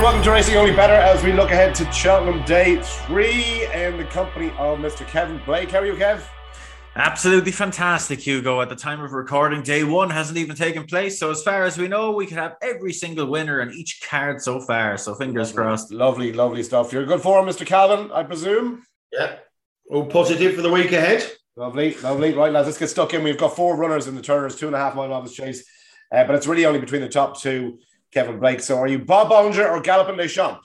everybody. Welcome to Racing Only Bettor as we look ahead to Cheltenham Day 3 in the company of Mr. Kevin Blake. How are you, Kev? Absolutely fantastic, Hugo. At the time of recording, day one hasn't even taken place. So, as far as we know, we could have every single winner in each card so far. So, fingers lovely, crossed. Lovely, lovely stuff. You're good form, Mr. Calvin, I presume? Yeah. All positive for the week ahead. Lovely, lovely. Right, lads, let's get stuck in. We've got four runners in the Turners, two and a half mile novice chase, uh, but it's really only between the top two, Kevin Blake. So, are you Bob Olinger or Galopin Des Champs?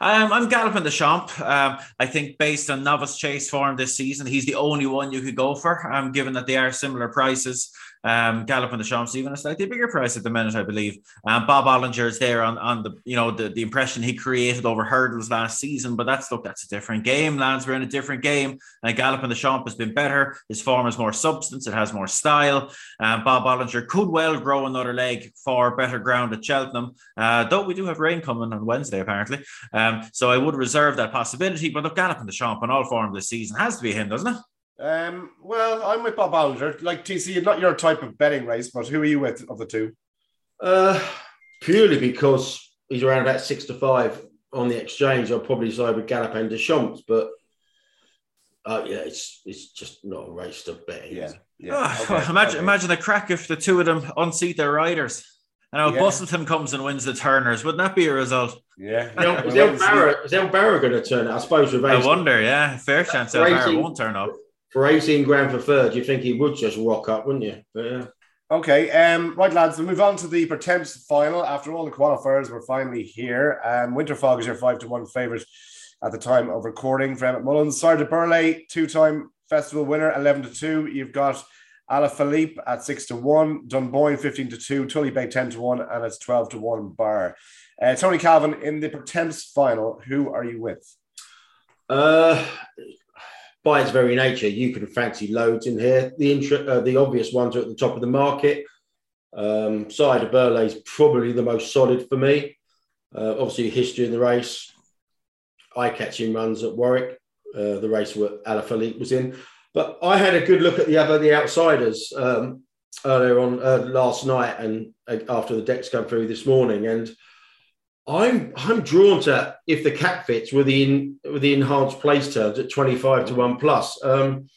Um, I'm Galopin Des Champs. Um, I think based on novice chase form this season, he's the only one you could go for, um, given that they are similar prices. Um, Galopin Des Champs even a slightly bigger price at the minute, I believe. Um, Bob Olinger is there on, on the you know the, the impression he created over hurdles last season, but that's look that's a different game, lads. We're in a different game, and Galopin Des Champs has been better. His form has more substance, it has more style. Um, Bob Olinger could well grow another leg for better ground at Cheltenham, uh, though we do have rain coming on Wednesday apparently. Um, so I would reserve that possibility. But look, Galopin Des Champs on all form this season has to be him, doesn't it? Um, well, I'm with Bob Alder. Like TC, not your type of betting race, but who are you with of the two? Uh, purely because he's around about six to five on the exchange. I'll probably side with Galopin Des Champs, but uh, yeah, it's it's just not a race to bet. Yeah. yeah. Oh, Okay, imagine, okay. imagine the crack if the two of them unseat their riders. And how Yeah. Busselton comes and wins the Turners. Wouldn't that be a result? Yeah. Is El, Barra, El Barra going to turn it? I suppose with I 18, wonder, yeah. Fair chance El Barra won't turn up. For 18 grand for third, you think he would just rock up, wouldn't you? But, yeah. Okay, um, right, lads, we'll move on to the Pertemps final. After all the qualifiers, we're finally here. Um, Winterfog is your five to one favourite at the time of recording for Emmett Mullins. Sire Du Berlais, two time festival winner, 11 to 2. You've got Alaphilippe at 6 to 1, Dunboyne 15 to 2, Tully Bay 10 to 1, and it's 12 to 1 bar. Uh, Tony Calvin, in the Pertemps final, who are you with? Uh, by its very nature, you can fancy loads in here. The uh, the obvious ones are at the top of the market. Um, Du Berlais is probably the most solid for me. Uh, obviously, history in the race, eye-catching runs at Warwick, uh, the race where Alaphilippe was in. But I had a good look at the other the outsiders um, earlier on uh, last night and uh, after the decks come through this morning, and I'm I'm drawn to if the cap fits with the in, with the enhanced place terms at 25 to 1 plus. Um,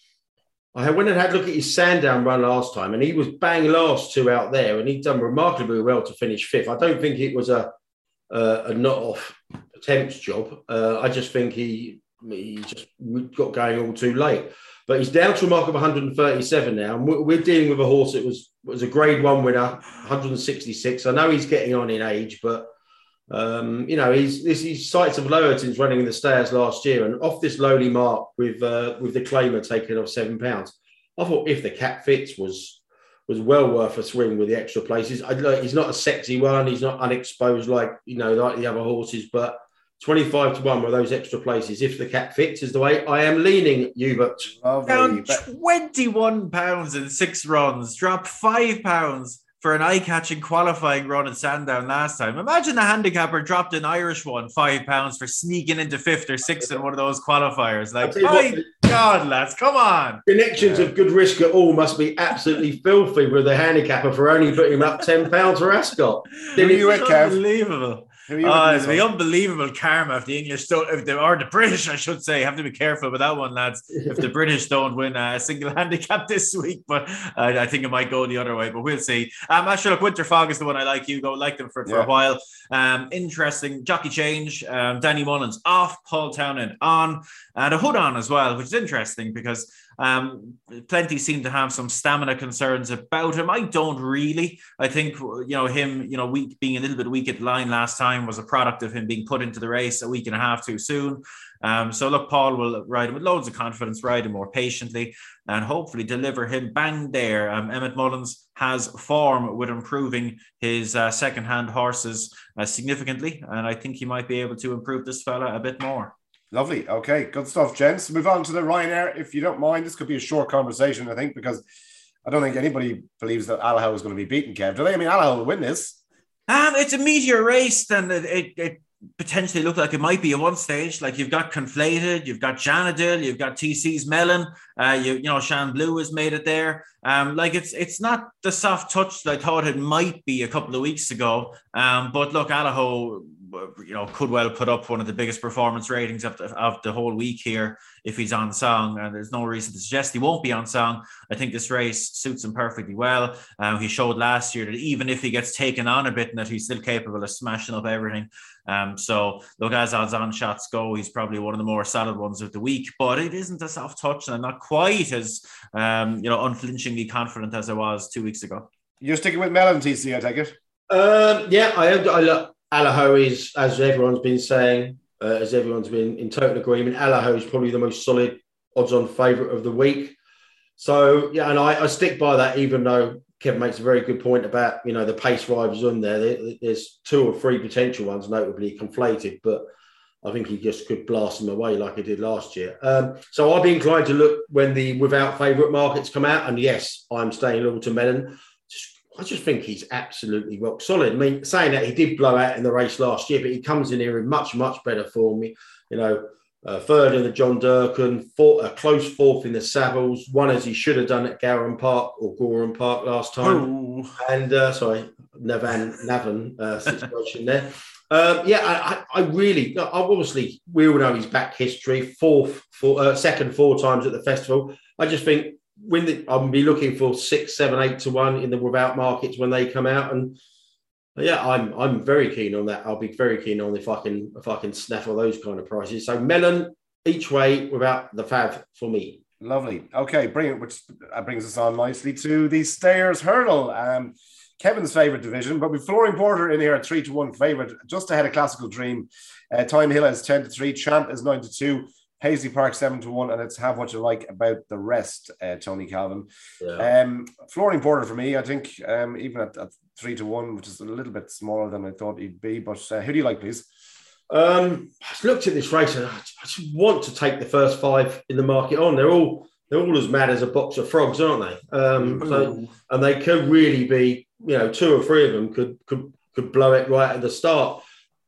I went and had a look at his Sandown run last time, and he was bang last two out there, and he'd done remarkably well to finish fifth. I don't think it was a a, a not off attempts job. Uh, I just think he he just got going all too late. But he's down to a mark of 137 now, and we're we're dealing with a horse that was was a Grade One winner, 166. I know he's getting on in age, but um, you know, he's this his sights have lowered since running in the Stayers last year, and off this lowly mark with uh, with the claimer taking off seven pounds. I thought if the cap fits was was well worth a swing with the extra places. I like he's not a sexy one, he's not unexposed like you know like the other horses, but twenty five to one with those extra places. If the cap fits is the way I am leaning, Hubert. Lovely. Down But- 21 pounds in six runs, drop five pounds for an eye catching qualifying run at Sandown last time. Imagine the handicapper dropped an Irish one, five pounds for sneaking into fifth or sixth in one of those qualifiers. Like, my what, God, lads, come on. Connections of good risk at all must be absolutely filthy with the handicapper for only putting him up ten pounds for Ascot. Are you Kev? Unbelievable. Who are you Oh, with it'll in be this one? unbelievable karma if the English don't, if the, or the British, I should say, have to be careful with that one, lads. If the British don't win a single handicap this week, but uh, I think it might go the other way, but we'll see. Um, actually, look, Winter Fog is the one I like. You go like them for, for Yeah. a while. Um, interesting jockey change. Um, Danny Mullins off, Paul Townend on, and a hood on as well, which is interesting because um, plenty seem to have some stamina concerns about him. I don't really. I think you know him. You know, weak being a little bit weak at line last time was a product of him being put into the race a week and a half too soon. Um, so look, Paul will ride him with loads of confidence, ride him more patiently, and hopefully deliver him bang there. Um, Emmett Mullins has form with improving his uh, second-hand horses uh, significantly, and I think he might be able to improve this fella a bit more. Lovely. Okay, good stuff, gents. Move on to the Ryanair. If you don't mind, this could be a short conversation, I think, because I don't think anybody believes that Allaho is going to be beaten, Kev. Do they? I mean, Allaho will win this. Um, it's a meteor race, and it, it, it potentially looked like it might be at one stage. Like you've got Conflated, you've got Janidil, you've got TC's Melon, uh, you you know Shan Blue has made it there. Um, like it's it's not the soft touch that I thought it might be a couple of weeks ago. Um, but look, Allaho you know, could well put up one of the biggest performance ratings of the, of the whole week here if he's on song. And there's no reason to suggest he won't be on song. I think this race suits him perfectly well. Um, he showed last year that even if he gets taken on a bit, and that he's still capable of smashing up everything. Um, so look, as odds on shots go, he's probably one of the more solid ones of the week. But it isn't a soft touch, and I'm not quite as um, you know unflinchingly confident as I was two weeks ago. You're sticking with Melon TC, I take it. Um, yeah, I, I look. Allaho is, as everyone's been saying, uh, as everyone's been in total agreement, Allaho is probably the most solid odds-on favourite of the week. So yeah, and I, I, stick by that, even though Kevin makes a very good point about you know the pace rivals on there. there. There's two or three potential ones, notably conflated, but I think he just could blast them away like he did last year. Um, so I'd be inclined to look when the without favourite markets come out, and yes, I'm staying loyal to Melon. I just think he's absolutely rock solid. I mean, saying that he did blow out in the race last year, but he comes in here in much, much better form. You know, uh, third in the John Durkan, four, a close fourth in the Savills, one as he should have done at Gowran Park or Gowran Park last time. Ooh. And uh, sorry, Navan Navan uh, situation there. Um, yeah, I, I, really, obviously, we all know his back history. Fourth, four, uh, second, four times at the festival. I just think when the, I'll be looking for six, seven, eight to one in the without markets when they come out. And yeah, I'm I'm very keen on that. I'll be very keen on if I can if I can snaffle those kind of prices. So melon each way without the fav for me. Lovely. Okay, brilliant. Which brings us on nicely to the Stayers Hurdle. Um, Kevin's favourite division, but with Flooring Porter in here at three to one favourite, just ahead of Klassical Dream. Uh, Thyme Hill is ten to three. Champ is nine to two. Paisley Park seven to one, and it's have what you like about the rest, uh, Tony Calvin. Yeah. Um, Flooring Porter for me, I think, um, even at, at, three to one, which is a little bit smaller than I thought he'd be. But uh, who do you like, please? Um, I just looked at this race and I just want to take the first five in the market on. They're all they're all as mad as a box of frogs, aren't they? Um, so, and they could really be, you know, two or three of them could could could blow it right at the start.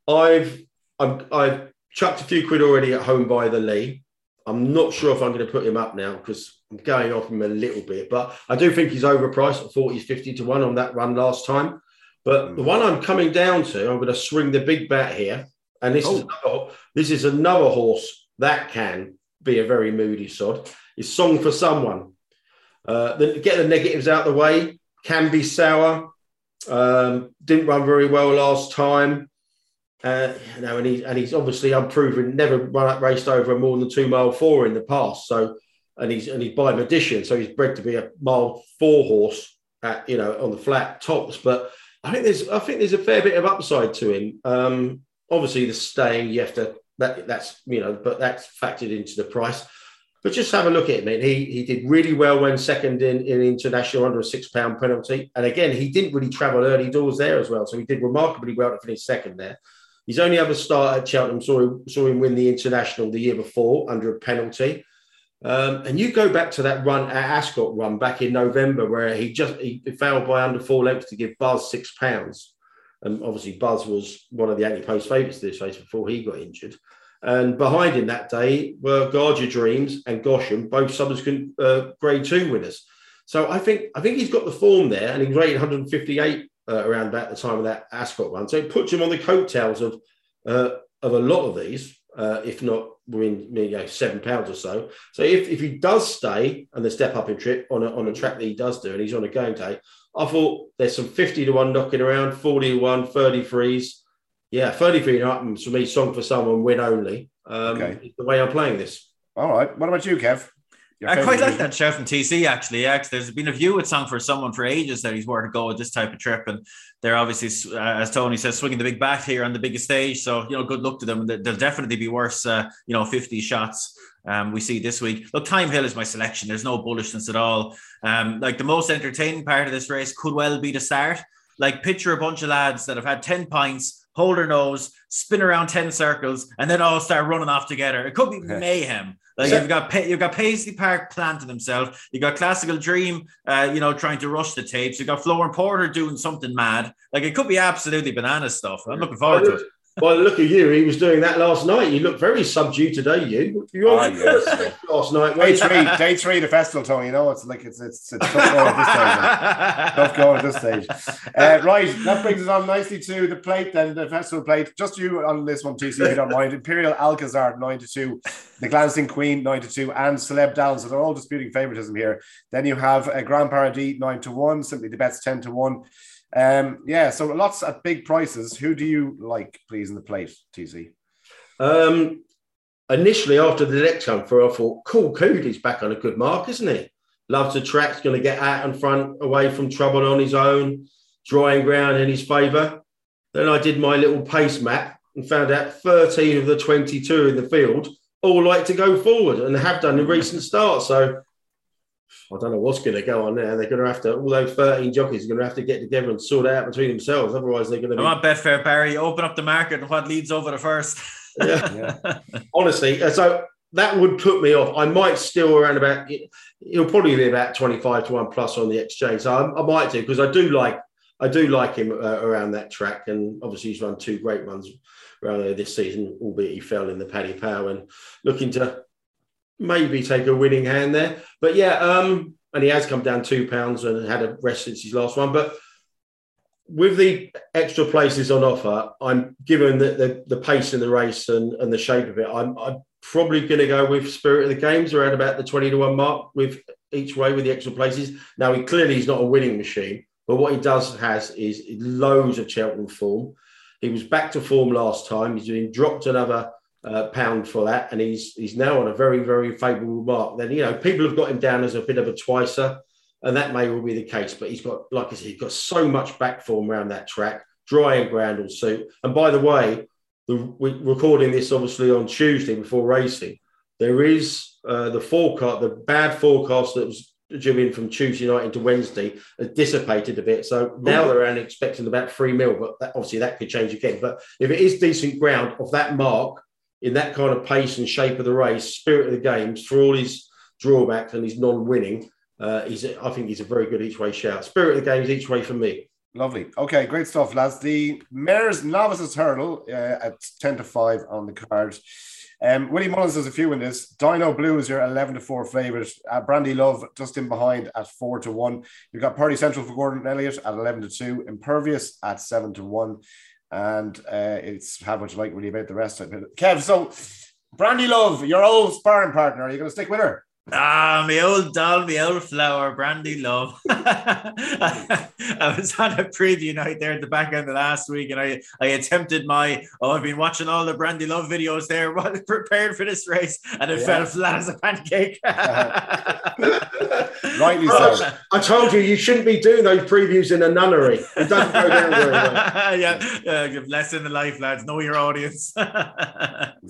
I've I've, I've chucked a few quid already at home by the Lee. I'm not sure if I'm going to put him up now because I'm going off him a little bit, but I do think he's overpriced at 40, 50 to 1 on that run last time. But the one I'm coming down to, I'm going to swing the big bat here. And this, oh. is, another, this is another horse that can be a very moody sod. Is Song for Someone. Uh, the, get the negatives out of the way. Can be sour. Um, didn't run very well last time. Uh, you know, and he's and he's obviously unproven, never run raced over more than two mile four in the past. So, and he's and he's by Medicean, so he's bred to be a mile four horse at you know on the flat tops. But I think there's I think there's a fair bit of upside to him. Um, obviously, the staying you have to that that's you know, but that's factored into the price. But just have a look at him. He he did really well when second in, in international under a six pound penalty, and again he didn't really travel early doors there as well. So he did remarkably well to finish second there. He's only ever started at Cheltenham, saw him, saw him win the international the year before under a penalty. Um, and you go back to that run at Ascot run back in November where he just he failed by under four lengths to give Buzz six pounds. And obviously Buzz was one of the anti-post favourites this race before he got injured. And behind him that day were Guard Your Dreams and Goshen, both subsequent uh, Grade Two winners. So I think I think he's got the form there, and he's rated 158 uh, around about the time of that Ascot run. So it puts him on the coattails of uh, of a lot of these, uh, if not within you know, seven pounds or so. So if, if he does stay and the step up in trip on a, on a track that he does do, and he's on a going day, I thought there's some 50 to 1 knocking around, 40 to 1, 33s. Yeah, 33 items for me, song for someone, win only. Um, okay. the way I'm playing this. All right. What about you, Kev? I quite like that chef from TC actually. Yeah, there's been a view with song for someone for ages that he's worth to go with this type of trip, and they're obviously, uh, as Tony says, swinging the big bat here on the biggest stage. So you know, good luck to them. They'll definitely be worse. Uh, you know, 50 shots. Um, we see this week. Look, Thyme Hill is my selection. There's no bullishness at all. Um, like the most entertaining part of this race could well be the start. Like picture a bunch of lads that have had 10 pints, hold their nose, spin around 10 circles, and then all start running off together. It could be mayhem. Like you've got you've got Paisley Park planting himself. You got Klassical Dream, uh, you know, trying to rush the tapes. You got Flooring Porter doing something mad. Like it could be absolutely banana stuff. I'm looking forward to it. By the look of you, he was doing that last night. You look very subdued today. You, you Ah, yes. last night. Day three, day three of the festival, Tony. You know, it's like it's it's, it's tough going at this stage. tough going at this stage. Uh, right, that brings us on nicely to the plate, then the festival plate. Just you on this one, TC, if you don't mind. Imperial Alcazar, 9 to 2. The Glancing Queen, 9 to 2. And Celeb Down. So they're all disputing favoritism here. Then you have a Grand Paradis, 9 to 1. Simply the Betts, 10 to 1. Um, yeah, so lots at big prices. Who do you like, please, in the plate, TC? Um, initially, after the next through, I thought, cool, Cooley's back on a good mark, isn't he? Loves the track's going to get out in front, away from trouble on his own, drying ground in his favour. Then I did my little pace map and found out 13 of the 22 in the field all like to go forward and have done in recent starts. So I don't know what's going to go on there. They're going to have to, all those 13 jockeys are going to have to get together and sort it out between themselves. Otherwise, they're going to Come be. on, Betfair Barry, open up the market and what leads over the first. Yeah. Yeah. honestly, uh, so that would put me off. I might still around about. It'll probably be about twenty-five to one plus on the exchange. So I, I might do because I do like I do like him uh, around that track, and obviously he's run two great runs around there this season, albeit he fell in the Paddy Power and looking to maybe take a winning hand there. But yeah, um, and he has come down two pounds and had a rest since his last one, but with the extra places on offer, I'm given the, the, the pace in the race and, and the shape of it, I'm, I'm probably going to go with Spirit of the Games around about the 20 to 1 mark with each way with the extra places. Now, he clearly he's not a winning machine, but what he does has is loads of Cheltenham form. He was back to form last time. He's been dropped another uh, pound for that, and he's he's now on a very very favourable mark. Then you know people have got him down as a bit of a twicer and that may well be the case. But he's got, like I said, he's got so much back form around that track, dry and ground will suit. And by the way, the, we're recording this obviously on Tuesday before racing. There is uh, the forecast, the bad forecast that was due in from Tuesday night into Wednesday has dissipated a bit. So now they're only expecting about three mil, but that, obviously that could change again. But if it is decent ground of that mark in that kind of pace and shape of the race, spirit of the games, for all his drawbacks and his non-winning, uh, he's I think he's a very good each way shout. Spirit of the games each way for me. Lovely. Okay, great stuff, lads. The Mares Novices Hurdle uh, at 10 to 5 on the card. Um, Willie Mullins has a few in this. Dino Blue is your 11 to 4 favourite. Uh, Brandy Love just in behind at 4 to 1. You've got Party Central for Gordon Elliott at 11 to 2. Impervious at 7 to 1. And uh, it's have what you like really about the rest of it. Kev, so Brandy Love, your old sparring partner, are you going to stick with her? Ah, my old doll, my old flower, Brandy Love. I was on a preview night there at the back end of last week, and I, I attempted my oh, I've been watching all the Brandy Love videos there, prepared for this race, and it Yeah. fell flat as a pancake. Rightly Oh, so. I told you you shouldn't be doing those previews in a nunnery. It doesn't go down very well. yeah, yeah, give lesson in the life, lads. Know your audience.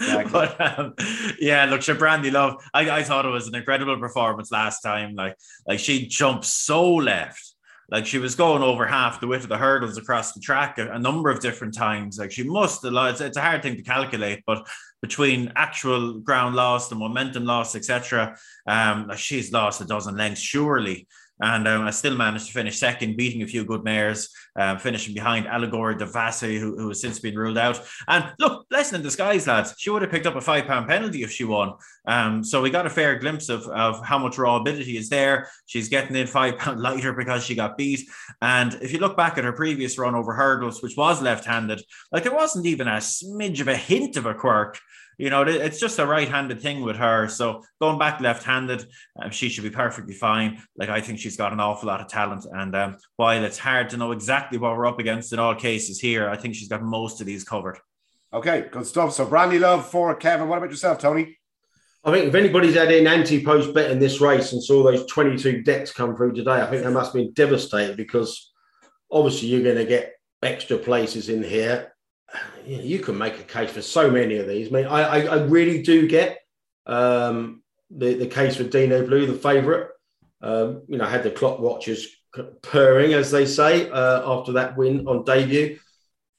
Exactly. But um, yeah, look, Brandy Love. I, I thought it was an incredible performance last time. Like, like she jumped so left. Like she was going over half the width of the hurdles across the track a, a number of different times. Like she must. It's a hard thing to calculate, but between actual ground loss, the momentum loss, etc., um, she's lost a dozen lengths surely. And um, I still managed to finish second, beating a few good mares, um, finishing behind Allegorie De Vassy, who, who has since been ruled out. And look, blessing in disguise, lads. She would have picked up a five pound penalty if she won. Um, so we got a fair glimpse of, of how much raw ability is there. She's getting in five pound lighter because she got beat. And if you look back at her previous run over hurdles, which was left handed, like it wasn't even a smidge of a hint of a quirk. You know, it's just a right-handed thing with her. So going back left-handed, um, she should be perfectly fine. Like I think she's got an awful lot of talent, and um, while it's hard to know exactly what we're up against in all cases here, I think she's got most of these covered. Okay, good stuff. So Brandy Love for Kevin. What about yourself, Tony? I think if anybody's had in anti-post bet in this race and saw those 22 decks come through today, I think they must have been devastated because obviously you're going to get extra places in here. You, know, you can make a case for so many of these. I mean, I, I, I really do get um, the, the case for Dino Blue, the favourite. Um, you know, had the clock watchers purring, as they say, uh, after that win on debut.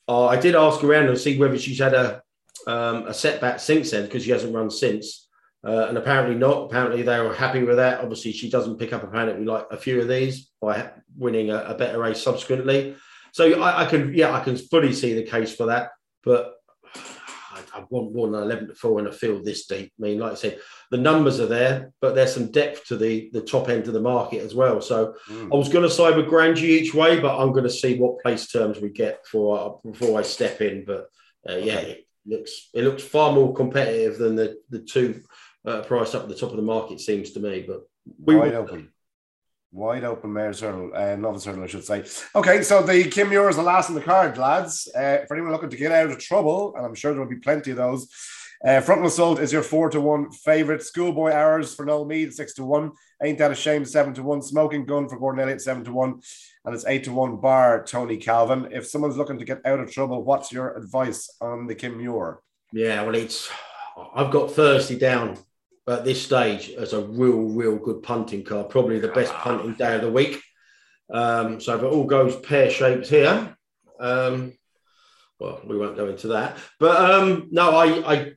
Uh, I did ask around and see whether she's had a um, a setback since then because she hasn't run since. Uh, and apparently not. Apparently they were happy with that. Obviously, she doesn't pick up apparently like a few of these by winning a, a better race subsequently. So I, I can, yeah, I can fully see the case for that. But I, I want more than 11 to 4 in a field this deep. I mean, like I said, the numbers are there, but there's some depth to the, the top end of the market as well. So mm. I was going to side with Grandview each way, but I'm going to see what place terms we get before, before I step in. But uh, yeah, it looks it looks far more competitive than the, the two uh, price up at the top of the market, seems to me. But we wide open. Wide open Mares' Hurdle, uh, Novice Hurdle, I should say. Okay, so the Kim Muir is the last in the card, lads. Uh, for anyone looking to get out of trouble, and I'm sure there will be plenty of those, uh, Assault is your four to one favorite. Schoolboy Hours for Noel Meade, six to one. Ain't That a Shame, seven to one. Smoking Gun for Gordon Elliott, seven to one. And it's eight to one bar Tony Calvin. If someone's looking to get out of trouble, what's your advice on the Kim Muir? Yeah, well, it's I've got Thursday down at this stage as a real, real good punting card, probably the best punting day of the week. Um, so if it all goes pear shaped here, um, well, we won't go into that. But um, no, I, I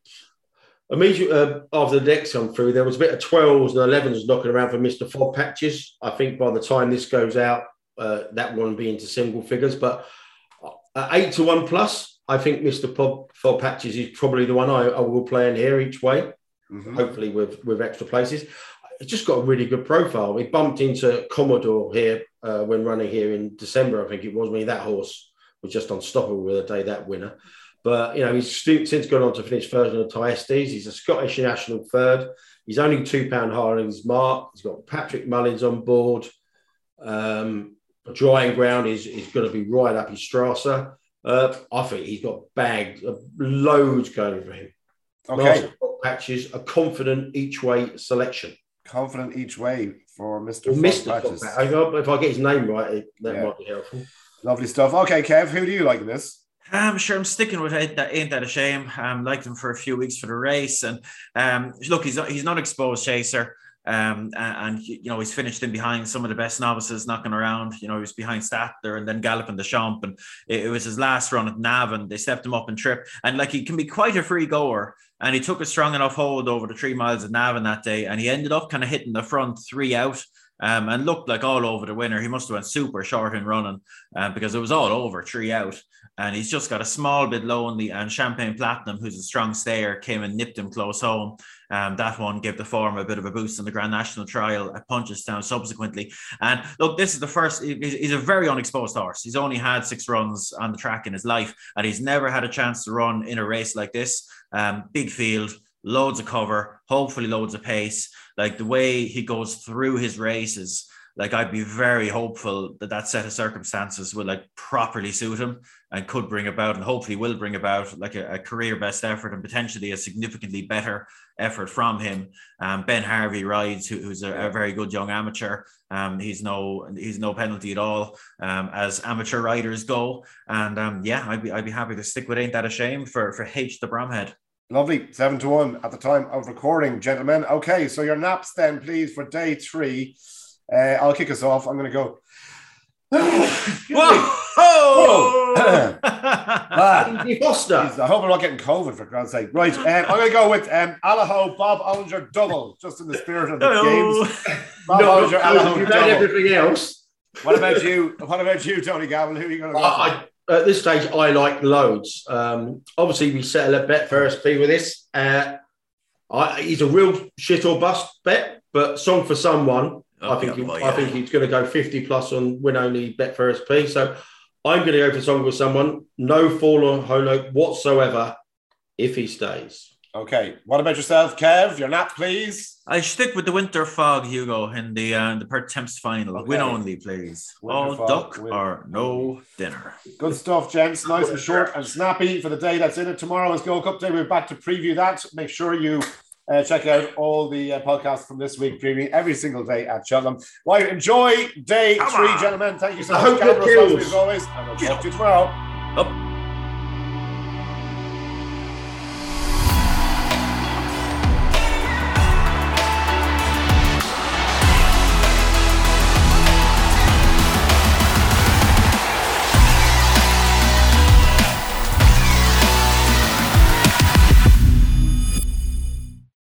immediately uh, after the decks come through, there was a bit of 12s and 11s knocking around for Mr. Fob Patches. I think by the time this goes out, uh, that won't be into single figures. But eight to one plus, I think Mr. Fob Patches is probably the one I, I will play in here each way mm-hmm. hopefully with with extra places. It's just got a really good profile. We bumped into Commodore here uh, when running here in December, I think it was. Me that horse was just unstoppable a day that winner. But you know, he's since gone on to finish third in the Thyestes. He's a Scottish national third. He's only two pound higher than his mark. He's got Patrick Mullins on board. Um, drying ground is, is going to be right up his Strasser. Uh, I think he's got bagged uh, loads going for him. Okay. Patches, a confident each way selection. Confident each way for Mr. Well, Mr. Patches. if I get his name right, that yeah. might be helpful. Lovely stuff. Okay, Kev, who do you like in this? I'm sure I'm sticking with it. That ain't that a shame. Um, liked him for a few weeks for the race, and um, look, he's not, he's not exposed chaser. Um, and, and, you know he's finished in behind some of the best novices knocking around. You know he was behind Statler and then Galopin Des Champs, and it, it, was his last run at Navan. They stepped him up and trip, and like he can be quite a free goer. And he took a strong enough hold over the three miles at Navan that day, and he ended up kind of hitting the front three out. Um, and looked like all over the winner. He must have went super short in running uh, because it was all over three out. And he's just got a small bit lonely. And Champagne Platinum, who's a strong stayer, came and nipped him close home. Um, that one gave the form a bit of a boost in the Grand National trial at Punchestown subsequently. And look, this is the first, he's a very unexposed horse. He's only had six runs on the track in his life, and he's never had a chance to run in a race like this. Um, big field, loads of cover, hopefully loads of pace. Like the way he goes through his races, like I'd be very hopeful that that set of circumstances will like properly suit him and could bring about and hopefully will bring about like a, a career best effort and potentially a significantly better effort from him. Um, ben Harvey rides, who, who's a, a, very good young amateur. Um, he's no he's no penalty at all um, as amateur riders go. And um, yeah, I'd be I'd be happy to stick with Ain't That a Shame for for H de Bromhead. Lovely, seven to one at the time of recording, gentlemen. Okay, so your naps then, please, for day three. Uh, I'll kick us off. I'm going to go. Whoa! Whoa! ah, Foster. I hope I'm not getting COVID for God's sake. Right, um, I'm going to go with um, Allaho Bob Olinger double, just in the spirit of the Hello. games. Bob no, Olinger, Allaho double. everything else. What about you? What about you, Tony Calvin? Who are you going to go? I, at this stage, I like loads. Um, obviously, we settle a bet first P with this. Uh, I, he's a real shit or bust bet, but song for someone. Oh, I think yeah, he, yeah. I think he's going to go 50 plus on win only bet first P. So I'm going to go for song for someone. No fall or holo whatsoever if he stays. Okay. What about yourself, Kev? Your nap, please. I stick with the winter fog, Hugo, in the uh, the Pertemps final. Okay. Win only, please. Winter All fog, duck win. or no dinner. Good stuff, gents. Nice and short and snappy for the day that's in it. Tomorrow is Gold Cup Day. We're back to preview that. Make sure you uh, check out all the uh, podcasts from this week, previewing every single day at Cheltenham. Well, enjoy day Come three, on. gentlemen. Thank you so much. Cameras, as always. And I'll talk to you tomorrow. Up.